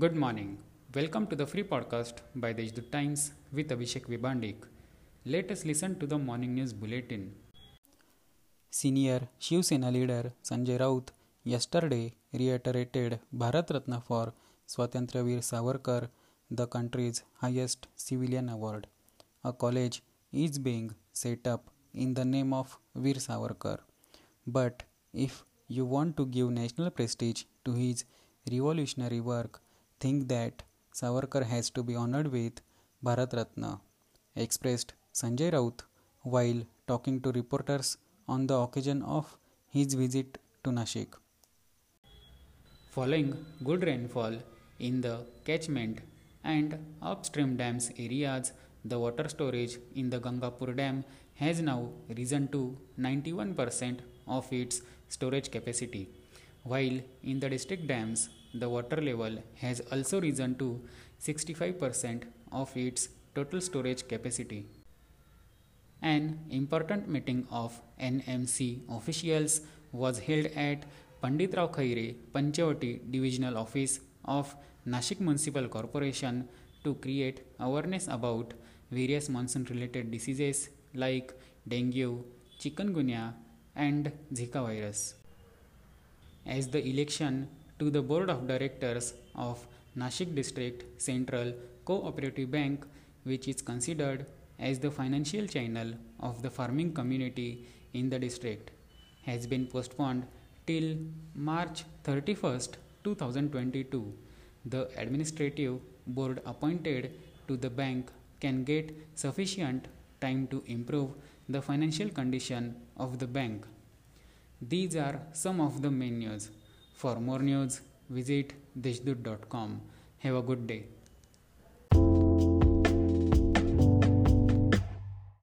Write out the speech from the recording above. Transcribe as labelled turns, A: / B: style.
A: Good morning. Welcome to the free podcast by the Deshdoot Times with Abhishek Vibandik. Let us listen to the morning news bulletin.
B: Senior Shiv Sena leader Sanjay Raut yesterday reiterated Bharat Ratna for Swatantraveer Savarkar, the country's highest civilian award. A college is being set up in the name of Veer Savarkar. But if you want to give national prestige to his revolutionary work, think that Savarkar has to be honored with Bharat Ratna, expressed Sanjay Raut while talking to reporters on the occasion of his visit to Nashik.
A: Following good rainfall in the catchment and upstream dams areas, the water storage in the Gangapur Dam has now risen to 91% of its storage capacity, while in the district dams, the water level has also risen to 65% of its total storage capacity. An important meeting of NMC officials was held at Pandit Rao Khaire Panchavati Divisional Office of Nashik Municipal Corporation to create awareness about various monsoon related diseases like dengue, chikungunya, and Zika virus. As the election to the Board of Directors of Nashik District Central Cooperative Bank, which is considered as the financial channel of the farming community in the district, has been postponed till March 31st, 2022. The administrative board appointed to the bank can get sufficient time to improve the financial condition of the bank. These are some of the main news. For more news, visit deshdoot.com. Have a good day.